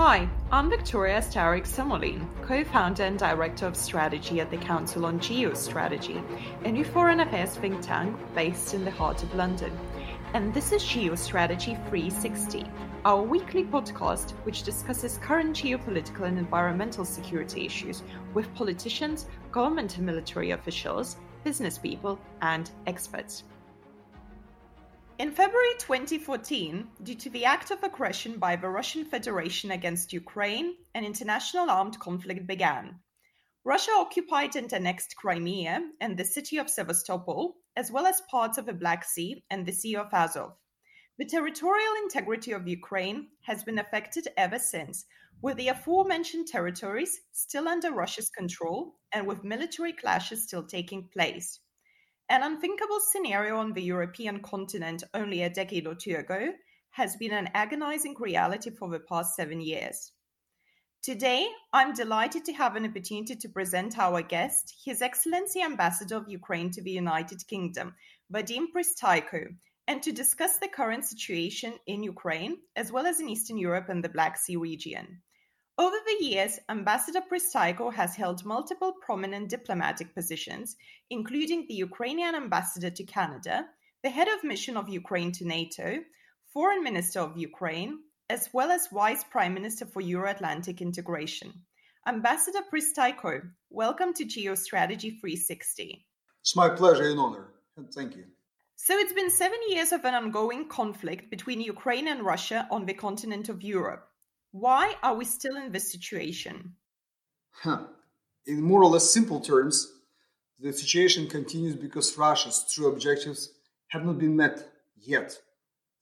Hi, I'm Victoria Starych-Samuolienė, co founder and director of strategy at the Council on Geostrategy, a new foreign affairs think tank based in the heart of London. And this is Geostrategy 360, our weekly podcast which discusses current geopolitical and environmental security issues with politicians, government and military officials, business people, and experts. In February 2014, due to the act of aggression by the Russian Federation against Ukraine, an international armed conflict began. Russia occupied and annexed Crimea and the city of Sevastopol, as well as parts of the Black Sea and the Sea of Azov. The territorial integrity of Ukraine has been affected ever since, with the aforementioned territories still under Russia's control and with military clashes still taking place. An unthinkable scenario on the European continent only a decade or two ago has been an agonizing reality for the past seven years. Today, I'm delighted to have an opportunity to present our guest, His Excellency Ambassador of Ukraine to the United Kingdom, Vadim Prystaiko, and to discuss the current situation in Ukraine, as well as in Eastern Europe and the Black Sea region. Over the years, Ambassador Prystaiko has held multiple prominent diplomatic positions, including the Ukrainian ambassador to Canada, the head of mission of Ukraine to NATO, foreign minister of Ukraine, as well as vice prime minister for Euro-Atlantic integration. Ambassador Prystaiko, welcome to Geostrategy 360. It's my pleasure and honor, and thank you. So it's been seven years of an ongoing conflict between Ukraine and Russia on the continent of Europe. Why are we still in this situation? Huh. In more or less simple terms, the situation continues because Russia's true objectives have not been met yet,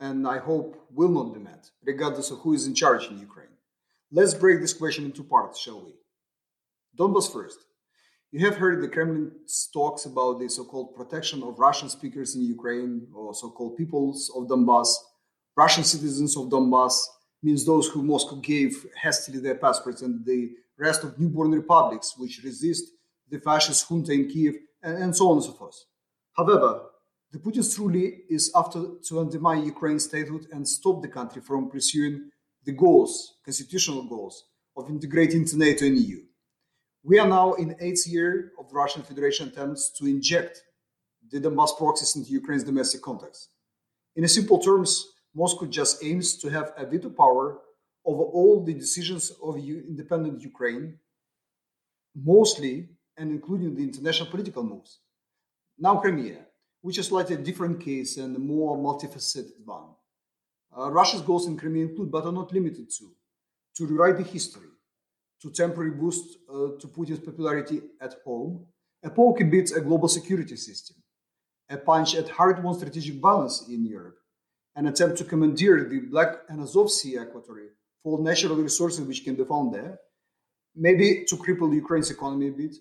and I hope will not be met, regardless of who is in charge in Ukraine. Let's break this question into parts, shall we? Donbass first. You have heard the Kremlin talks about the so called protection of Russian speakers in Ukraine, or so called peoples of Donbass, Russian citizens of Donbass, means those who Moscow gave hastily their passports and the rest of newborn republics which resist the fascist junta in Kiev and, so on and so forth. However, the Putin's truly is after to undermine Ukraine's statehood and stop the country from pursuing the goals, constitutional goals, of integrating to NATO and EU. We are now in eighth year of Russian Federation attempts to inject the Donbass proxies into Ukraine's domestic context. In simple terms, Moscow just aims to have a veto power over all the decisions of independent Ukraine, mostly and including the international political moves. Now, Crimea, which is slightly a different case and a more multifaceted one. Uh, Russia's goals in Crimea include, but are not limited to, to rewrite the history, to temporarily boost uh, to Putin's popularity at home, a poke bit a global security system, a punch at hard-won strategic balance in Europe, an attempt to commandeer the Black and Azov Sea aquatory for natural resources which can be found there, maybe to cripple Ukraine's economy a bit,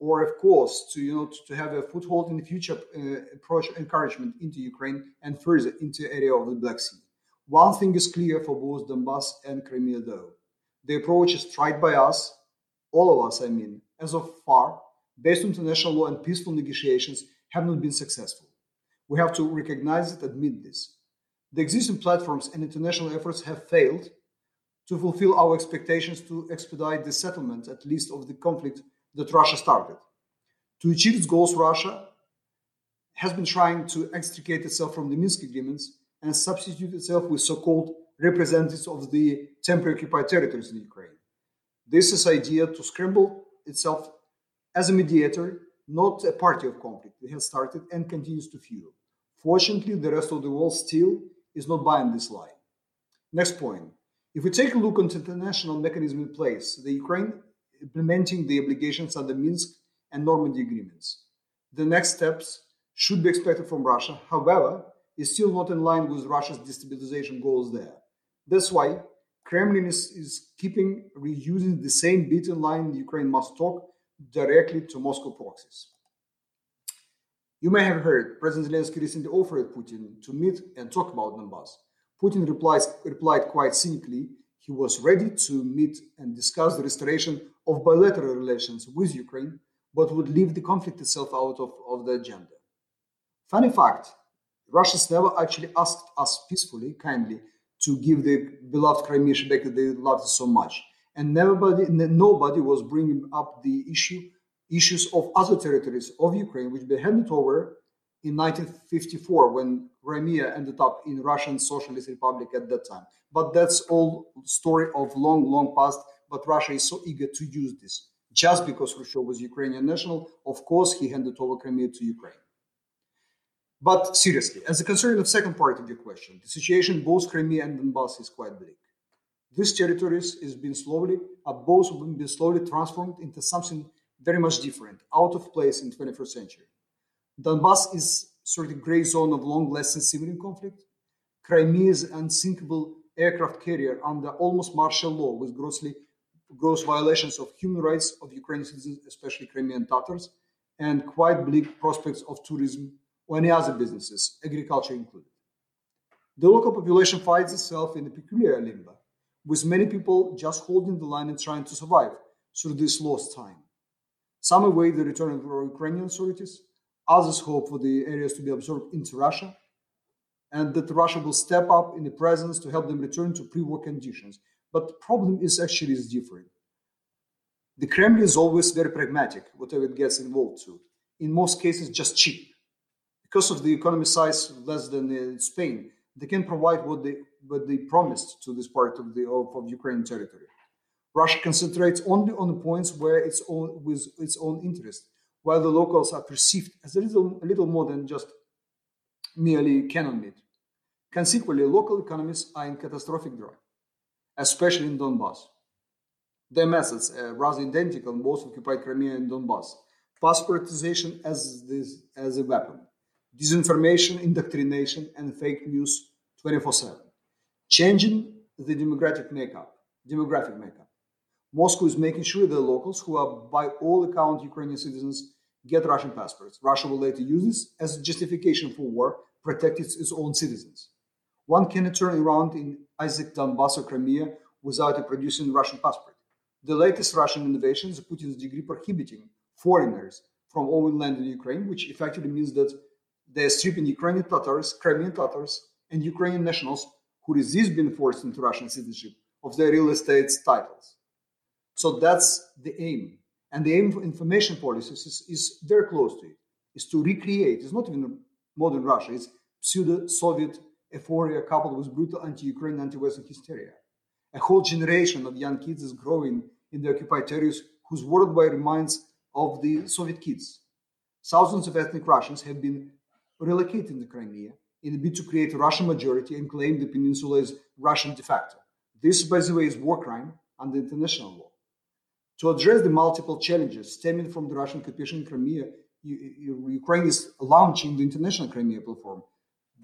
or of course to you know to, to have a foothold in the future uh, approach encouragement into Ukraine and further into the area of the Black Sea. One thing is clear for both Donbass and Crimea, though: the approach is tried by us, all of us, I mean, as of far, based on international law and peaceful negotiations, have not been successful. We have to recognize it, admit this. The existing platforms and international efforts have failed to fulfill our expectations to expedite the settlement, at least of the conflict that Russia started. To achieve its goals, Russia has been trying to extricate itself from the Minsk agreements and substitute itself with so called representatives of the temporarily occupied territories in Ukraine. This is idea to scramble itself as a mediator, not a party of conflict. It has started and continues to fuel. Fortunately, the rest of the world still is not buying this lie. Next point. If we take a look at the international mechanism in place, the Ukraine implementing the obligations under Minsk and Normandy agreements. The next steps should be expected from Russia, however, is still not in line with Russia's destabilization goals there. That's why Kremlin is, is keeping reusing the same beaten line Ukraine must talk directly to Moscow proxies. You may have heard President Zelensky recently offered Putin to meet and talk about Donbass. Putin replies, replied quite cynically he was ready to meet and discuss the restoration of bilateral relations with Ukraine, but would leave the conflict itself out of, of the agenda. Funny fact Russians never actually asked us peacefully, kindly, to give the beloved Crimea back that they loved so much. And nobody, nobody was bringing up the issue issues of other territories of Ukraine, which they handed over in 1954 when Crimea ended up in Russian Socialist Republic at that time. But that's all story of long, long past. But Russia is so eager to use this. Just because Khrushchev was Ukrainian national, of course, he handed over Crimea to Ukraine. But seriously, as a concern of second part of your question, the situation both Crimea and Donbass is quite bleak. These territories is being slowly, are both being slowly transformed into something very much different, out of place in 21st century. Donbass is sort of gray zone of long-lasting civilian conflict. Crimea is unsinkable aircraft carrier under almost martial law with grossly gross violations of human rights of Ukrainian citizens, especially Crimean Tatars, and quite bleak prospects of tourism or any other businesses, agriculture included. The local population finds itself in a peculiar limbo, with many people just holding the line and trying to survive through this lost time. Some await the return of the Ukrainian authorities, others hope for the areas to be absorbed into Russia, and that Russia will step up in the presence to help them return to pre-war conditions. But the problem is actually is different. The Kremlin is always very pragmatic, whatever it gets involved to. In most cases, just cheap. Because of the economy size less than Spain, they can provide what they what they promised to this part of the of, of Ukrainian territory. Russia concentrates only on the points where its own with its own interest, while the locals are perceived as a little, a little more than just merely cannon meat. Consequently, local economies are in catastrophic drought, especially in Donbass. Their methods are rather identical in both occupied Crimea and Donbass. Passportization as, this, as a weapon, disinformation, indoctrination, and fake news 24 7. Changing the demographic makeup, demographic makeup. Moscow is making sure the locals, who are by all accounts Ukrainian citizens, get Russian passports. Russia will later use this as justification for war, protect its, its own citizens. One cannot turn around in Isaac Donbass or Crimea without producing a Russian passport. The latest Russian innovation is Putin's decree prohibiting foreigners from owning land in Ukraine, which effectively means that they're stripping Ukrainian Tatars, Crimean Tatars, and Ukrainian nationals who resist being forced into Russian citizenship of their real estate titles. So that's the aim. And the aim of information policies is, is very close to it, is to recreate, it's not even modern Russia, it's pseudo-Soviet euphoria coupled with brutal anti-Ukraine, anti-Western hysteria. A whole generation of young kids is growing in the occupied territories whose worldwide reminds of the Soviet kids. Thousands of ethnic Russians have been relocated to Crimea in a bid to create a Russian majority and claim the peninsula as Russian de facto. This, by the way, is war crime under international law. To address the multiple challenges stemming from the Russian occupation in Crimea, Ukraine is launching the International Crimea Platform.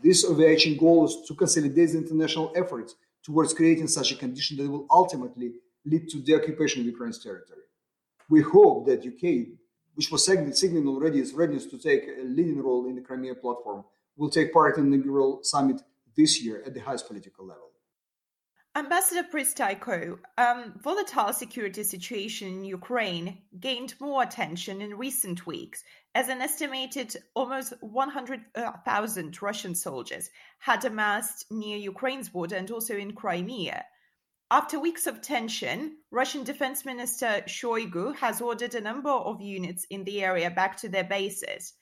This overarching goal is to consolidate the international efforts towards creating such a condition that will ultimately lead to the occupation of Ukraine's territory. We hope that UK, which was signaling already its readiness to take a leading role in the Crimea platform, will take part in the inaugural summit this year at the highest political level. Ambassador Prystaiko, um, volatile security situation in Ukraine gained more attention in recent weeks as an estimated almost 100,000 Russian soldiers had amassed near Ukraine's border and also in Crimea. After weeks of tension, Russian Defense Minister Shoigu has ordered a number of units in the area back to their bases.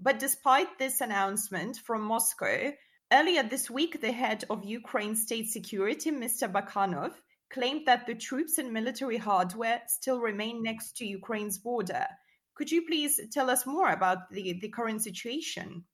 But despite this announcement from Moscow, Earlier this week, the head of Ukraine State Security, Mr. Bakanov, claimed that the troops and military hardware still remain next to Ukraine's border. Could you please tell us more about the, the current situation?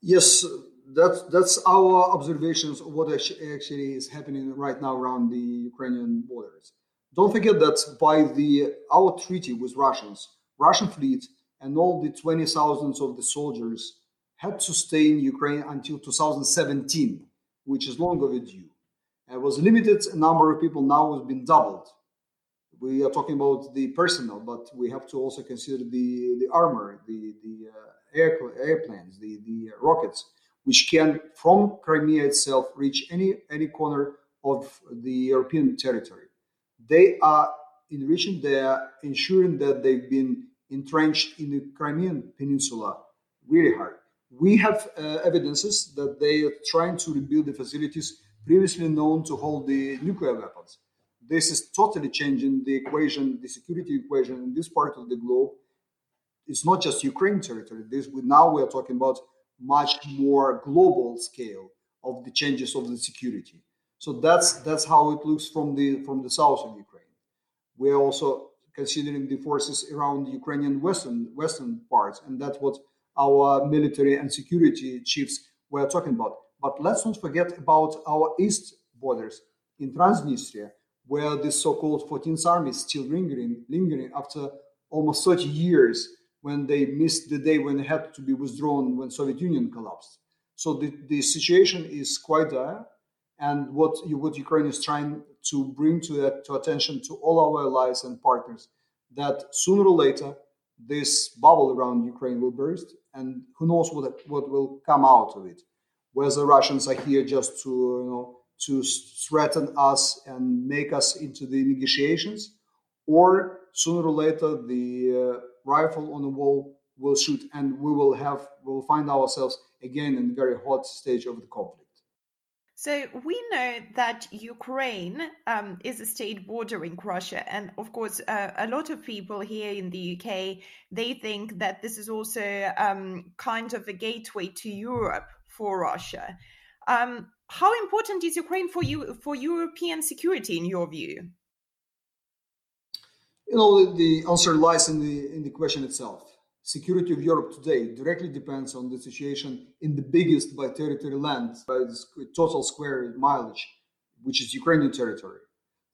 Yes, that's that's our observations of what actually is happening right now around the Ukrainian borders. Don't forget that by the our treaty with Russians, Russian fleet and all the twenty thousands of the soldiers had to stay in Ukraine until 2017, which is long overdue. It was limited number of people now has been doubled. We are talking about the personnel, but we have to also consider the, the armor, the, the uh, air, airplanes, the, the rockets, which can, from Crimea itself, reach any, any corner of the European territory. They are enriching, they are ensuring that they've been entrenched in the Crimean Peninsula really hard We have uh, evidences that they are trying to rebuild the facilities previously known to hold the nuclear weapons. This is totally changing the equation, the security equation in this part of the globe. It's not just Ukraine territory. This we, now we are talking about much more global scale of the changes of the security. So that's that's how it looks from the from the south of Ukraine. We're also considering the forces around the Ukrainian western western parts, and that's what our military and security chiefs were talking about. But let's not forget about our east borders in Transnistria, where the so-called 14th Army is still lingering, lingering after almost 30 years when they missed the day when they had to be withdrawn when Soviet Union collapsed. So the, the situation is quite dire. And what, what Ukraine is trying to bring to, that, to attention to all our allies and partners that sooner or later this bubble around Ukraine will burst, and who knows what what will come out of it. Whether the Russians are here just to you know to threaten us and make us into the negotiations, or sooner or later the uh, rifle on the wall will shoot, and we will have we'll find ourselves again in very hot stage of the conflict. So we know that Ukraine um, is a state bordering Russia, and of course, uh, a lot of people here in the UK they think that this is also um, kind of a gateway to Europe for Russia. Um, how important is Ukraine for you for European security, in your view? You know, the answer lies in the in the question itself security of Europe today directly depends on the situation in the biggest by territory land, by total square mileage, which is Ukrainian territory.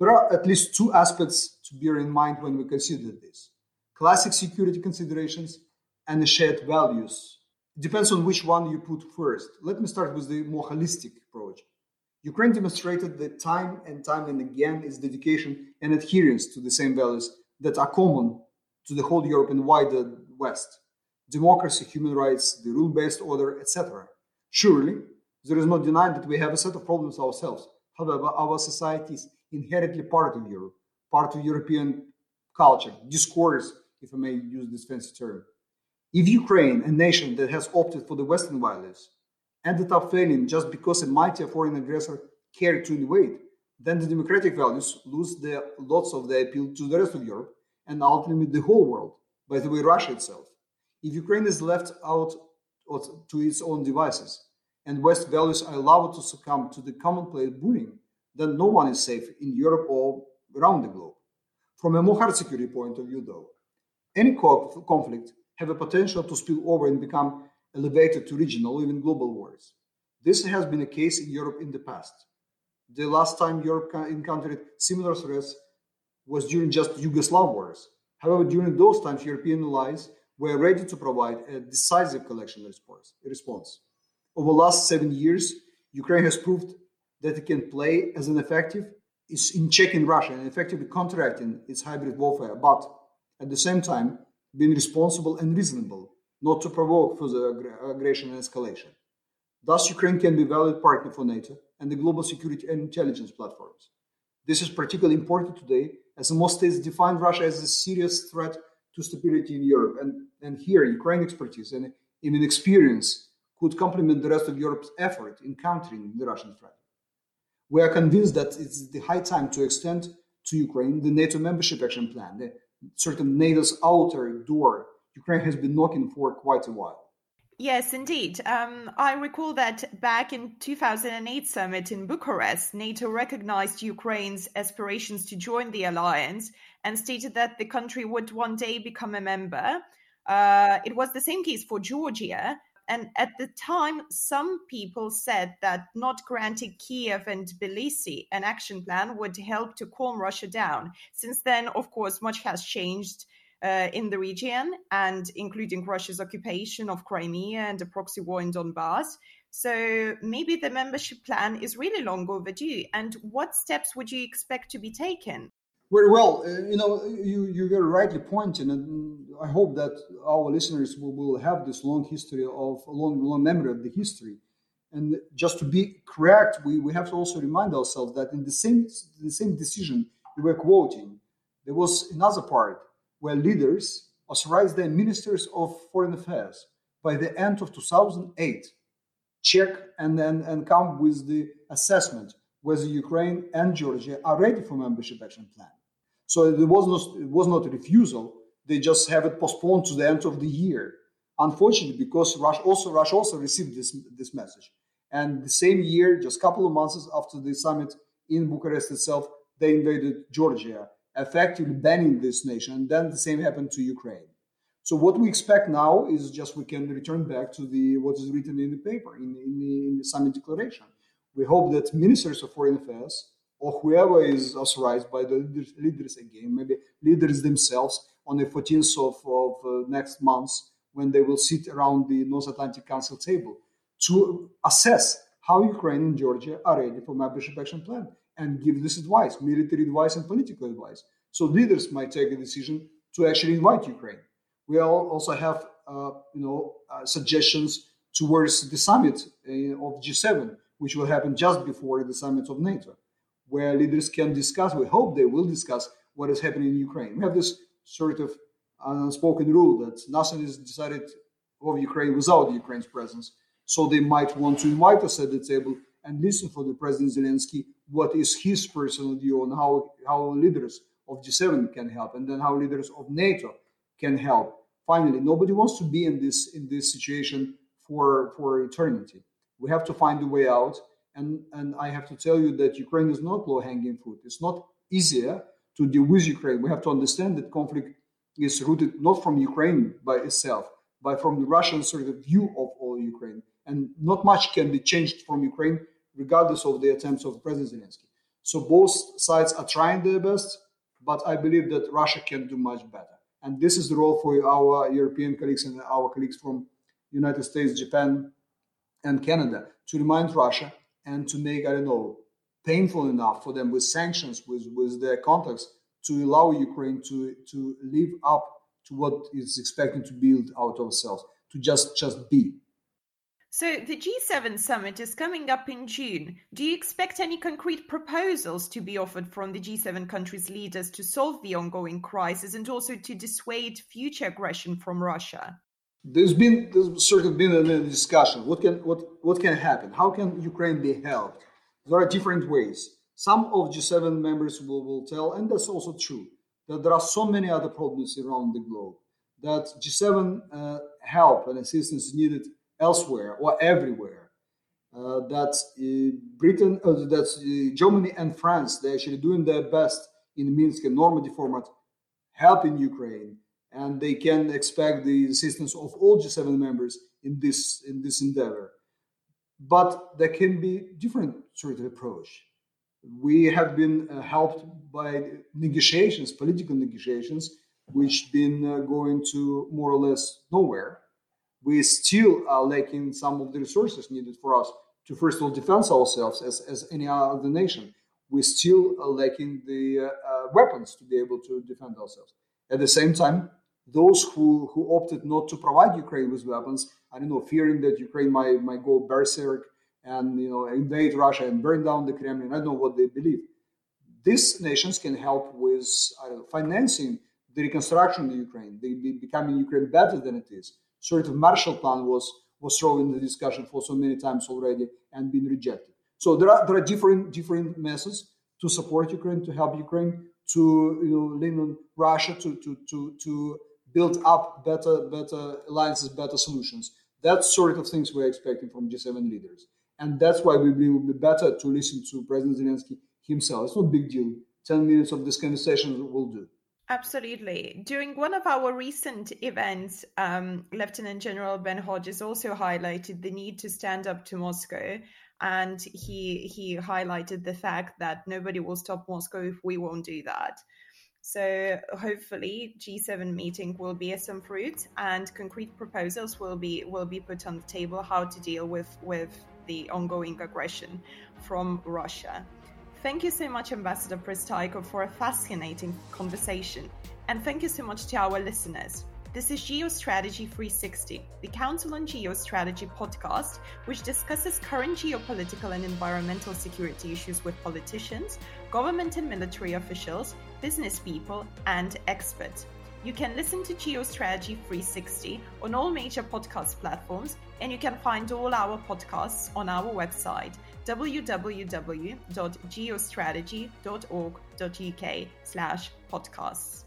There are at least two aspects to bear in mind when we consider this classic security considerations and the shared values. It depends on which one you put first. Let me start with the more holistic approach. Ukraine demonstrated that time and time and again its dedication and adherence to the same values that are common to the whole Europe and wider West democracy, human rights, the rule based order, etc. Surely, there is no denying that we have a set of problems ourselves. However, our society is inherently part of Europe, part of European culture, discourse, if I may use this fancy term. If Ukraine, a nation that has opted for the Western values, ended up failing just because a mighty foreign aggressor cared to invade, then the democratic values lose their lots of their appeal to the rest of Europe and ultimately the whole world by the way, Russia itself. If Ukraine is left out to its own devices and West values are allowed to succumb to the commonplace bullying, then no one is safe in Europe or around the globe. From a more hard security point of view, though, any conflict have a potential to spill over and become elevated to regional even global wars. This has been a case in Europe in the past. The last time Europe encountered similar threats was during just Yugoslav wars, However, during those times, European allies were ready to provide a decisive collection response. Over the last seven years, Ukraine has proved that it can play as an effective is in checking Russia and effectively counteracting its hybrid warfare, but at the same time being responsible and reasonable, not to provoke further ag- aggression and escalation. Thus, Ukraine can be a valid partner for NATO and the global security and intelligence platforms. This is particularly important today as most states define Russia as a serious threat to stability in Europe. And, and here, Ukraine expertise and even experience could complement the rest of Europe's effort in countering the Russian threat. We are convinced that it's the high time to extend to Ukraine the NATO membership action plan, the certain NATO's outer door Ukraine has been knocking for quite a while. Yes, indeed. Um, I recall that back in 2008 summit in Bucharest, NATO recognized Ukraine's aspirations to join the alliance and stated that the country would one day become a member. Uh, it was the same case for Georgia. And at the time, some people said that not granting Kiev and Tbilisi an action plan would help to calm Russia down. Since then, of course, much has changed uh, in the region, and including Russia's occupation of Crimea and a proxy war in Donbass. So maybe the membership plan is really long overdue. And what steps would you expect to be taken? Well, uh, you know, you, you very rightly pointed, and I hope that our listeners will, will have this long history of long, long memory of the history. And just to be correct, we, we have to also remind ourselves that in the same the same decision we were quoting, there was another part where leaders authorized their ministers of foreign affairs, by the end of 2008 check and, and, and come with the assessment whether Ukraine and Georgia are ready for membership action plan. So it was not, it was not a refusal. They just have it postponed to the end of the year. Unfortunately, because Russia also Russia also received this this message, and the same year, just a couple of months after the summit in Bucharest itself, they invaded Georgia, effectively banning this nation. And then the same happened to Ukraine. So what we expect now is just we can return back to the what is written in the paper in, in, the, in the summit declaration. We hope that ministers of foreign affairs or whoever is authorized by the leaders again, maybe leaders themselves, on the 14th of, of uh, next month when they will sit around the North Atlantic Council table to assess how Ukraine and Georgia are ready for membership action plan and give this advice, military advice and political advice. So leaders might take a decision to actually invite Ukraine. We also have, uh, you know, uh, suggestions towards the summit uh, of G7, which will happen just before the summit of NATO, where leaders can discuss. We hope they will discuss what is happening in Ukraine. We have this sort of unspoken rule that nothing is decided of Ukraine without Ukraine's presence. So they might want to invite us at the table and listen for the President Zelensky what is his personal view on how, how leaders of G7 can help and then how leaders of NATO can help. Finally, nobody wants to be in this in this situation for for eternity. We have to find a way out. And, and I have to tell you that Ukraine is not low hanging fruit. It's not easier eh, to deal with Ukraine. We have to understand that conflict is rooted not from Ukraine by itself, but from the Russian sort of view of all Ukraine. And not much can be changed from Ukraine, regardless of the attempts of President Zelensky. So both sides are trying their best, but I believe that Russia can do much better. And this is the role for our European colleagues and our colleagues from United States, Japan, and Canada to remind Russia and to make, I don't know, painful enough for them with sanctions, with, with their contacts to allow Ukraine to, to live up to what is expected to build out of itself, to just just be. So the G7 summit is coming up in June. Do you expect any concrete proposals to be offered from the G7 countries' leaders to solve the ongoing crisis and also to dissuade future aggression from Russia? There's been there's sort of been a discussion. What can what what can happen? How can Ukraine be helped? There are different ways. Some of G7 members will, will tell, and that's also true, that there are so many other problems around the globe that G7 uh, help and assistance needed elsewhere or everywhere. Uh, that uh, Britain, uh, that uh, Germany and France, they're actually doing their best in Minsk and Normandy format, helping Ukraine, and they can expect the assistance of all G7 members in this in this endeavor. But there can be different sort of approach we have been uh, helped by negotiations, political negotiations, which been uh, going to more or less nowhere. We still are lacking some of the resources needed for us to first of all defend ourselves as, as any other nation. We still are lacking the uh, weapons to be able to defend ourselves. At the same time, those who, who opted not to provide Ukraine with weapons, I don't know, fearing that Ukraine might, might go berserk and you know invade Russia and burn down the Kremlin. I don't know what they believe. These nations can help with know, financing the reconstruction of Ukraine, they be becoming Ukraine better than it is. Sort of Marshall Plan was was thrown in the discussion for so many times already and been rejected. So there are there are different different methods to support Ukraine, to help Ukraine, to you know lean on Russia to to to to build up better better alliances, better solutions. That sort of things we're expecting from G7 leaders. And that's why we believe it would be better to listen to President Zelensky himself. It's not a big deal. 10 minutes of this conversation will do. Absolutely. During one of our recent events, um, Lieutenant General Ben Hodges also highlighted the need to stand up to Moscow. And he he highlighted the fact that nobody will stop Moscow if we won't do that. So hopefully G7 meeting will bear some fruit and concrete proposals will be will be put on the table how to deal with with the ongoing aggression from Russia. Thank you so much, Ambassador Prystaiko, for a fascinating conversation. And thank you so much to our listeners. This is Geostrategy 360, the Council on Geostrategy podcast, which discusses current geopolitical and environmental security issues with politicians, government and military officials, business people, and experts. You can listen to Geostrategy 360 on all major podcast platforms, and you can find all our podcasts on our website www.geostrategy.org.uk/podcasts.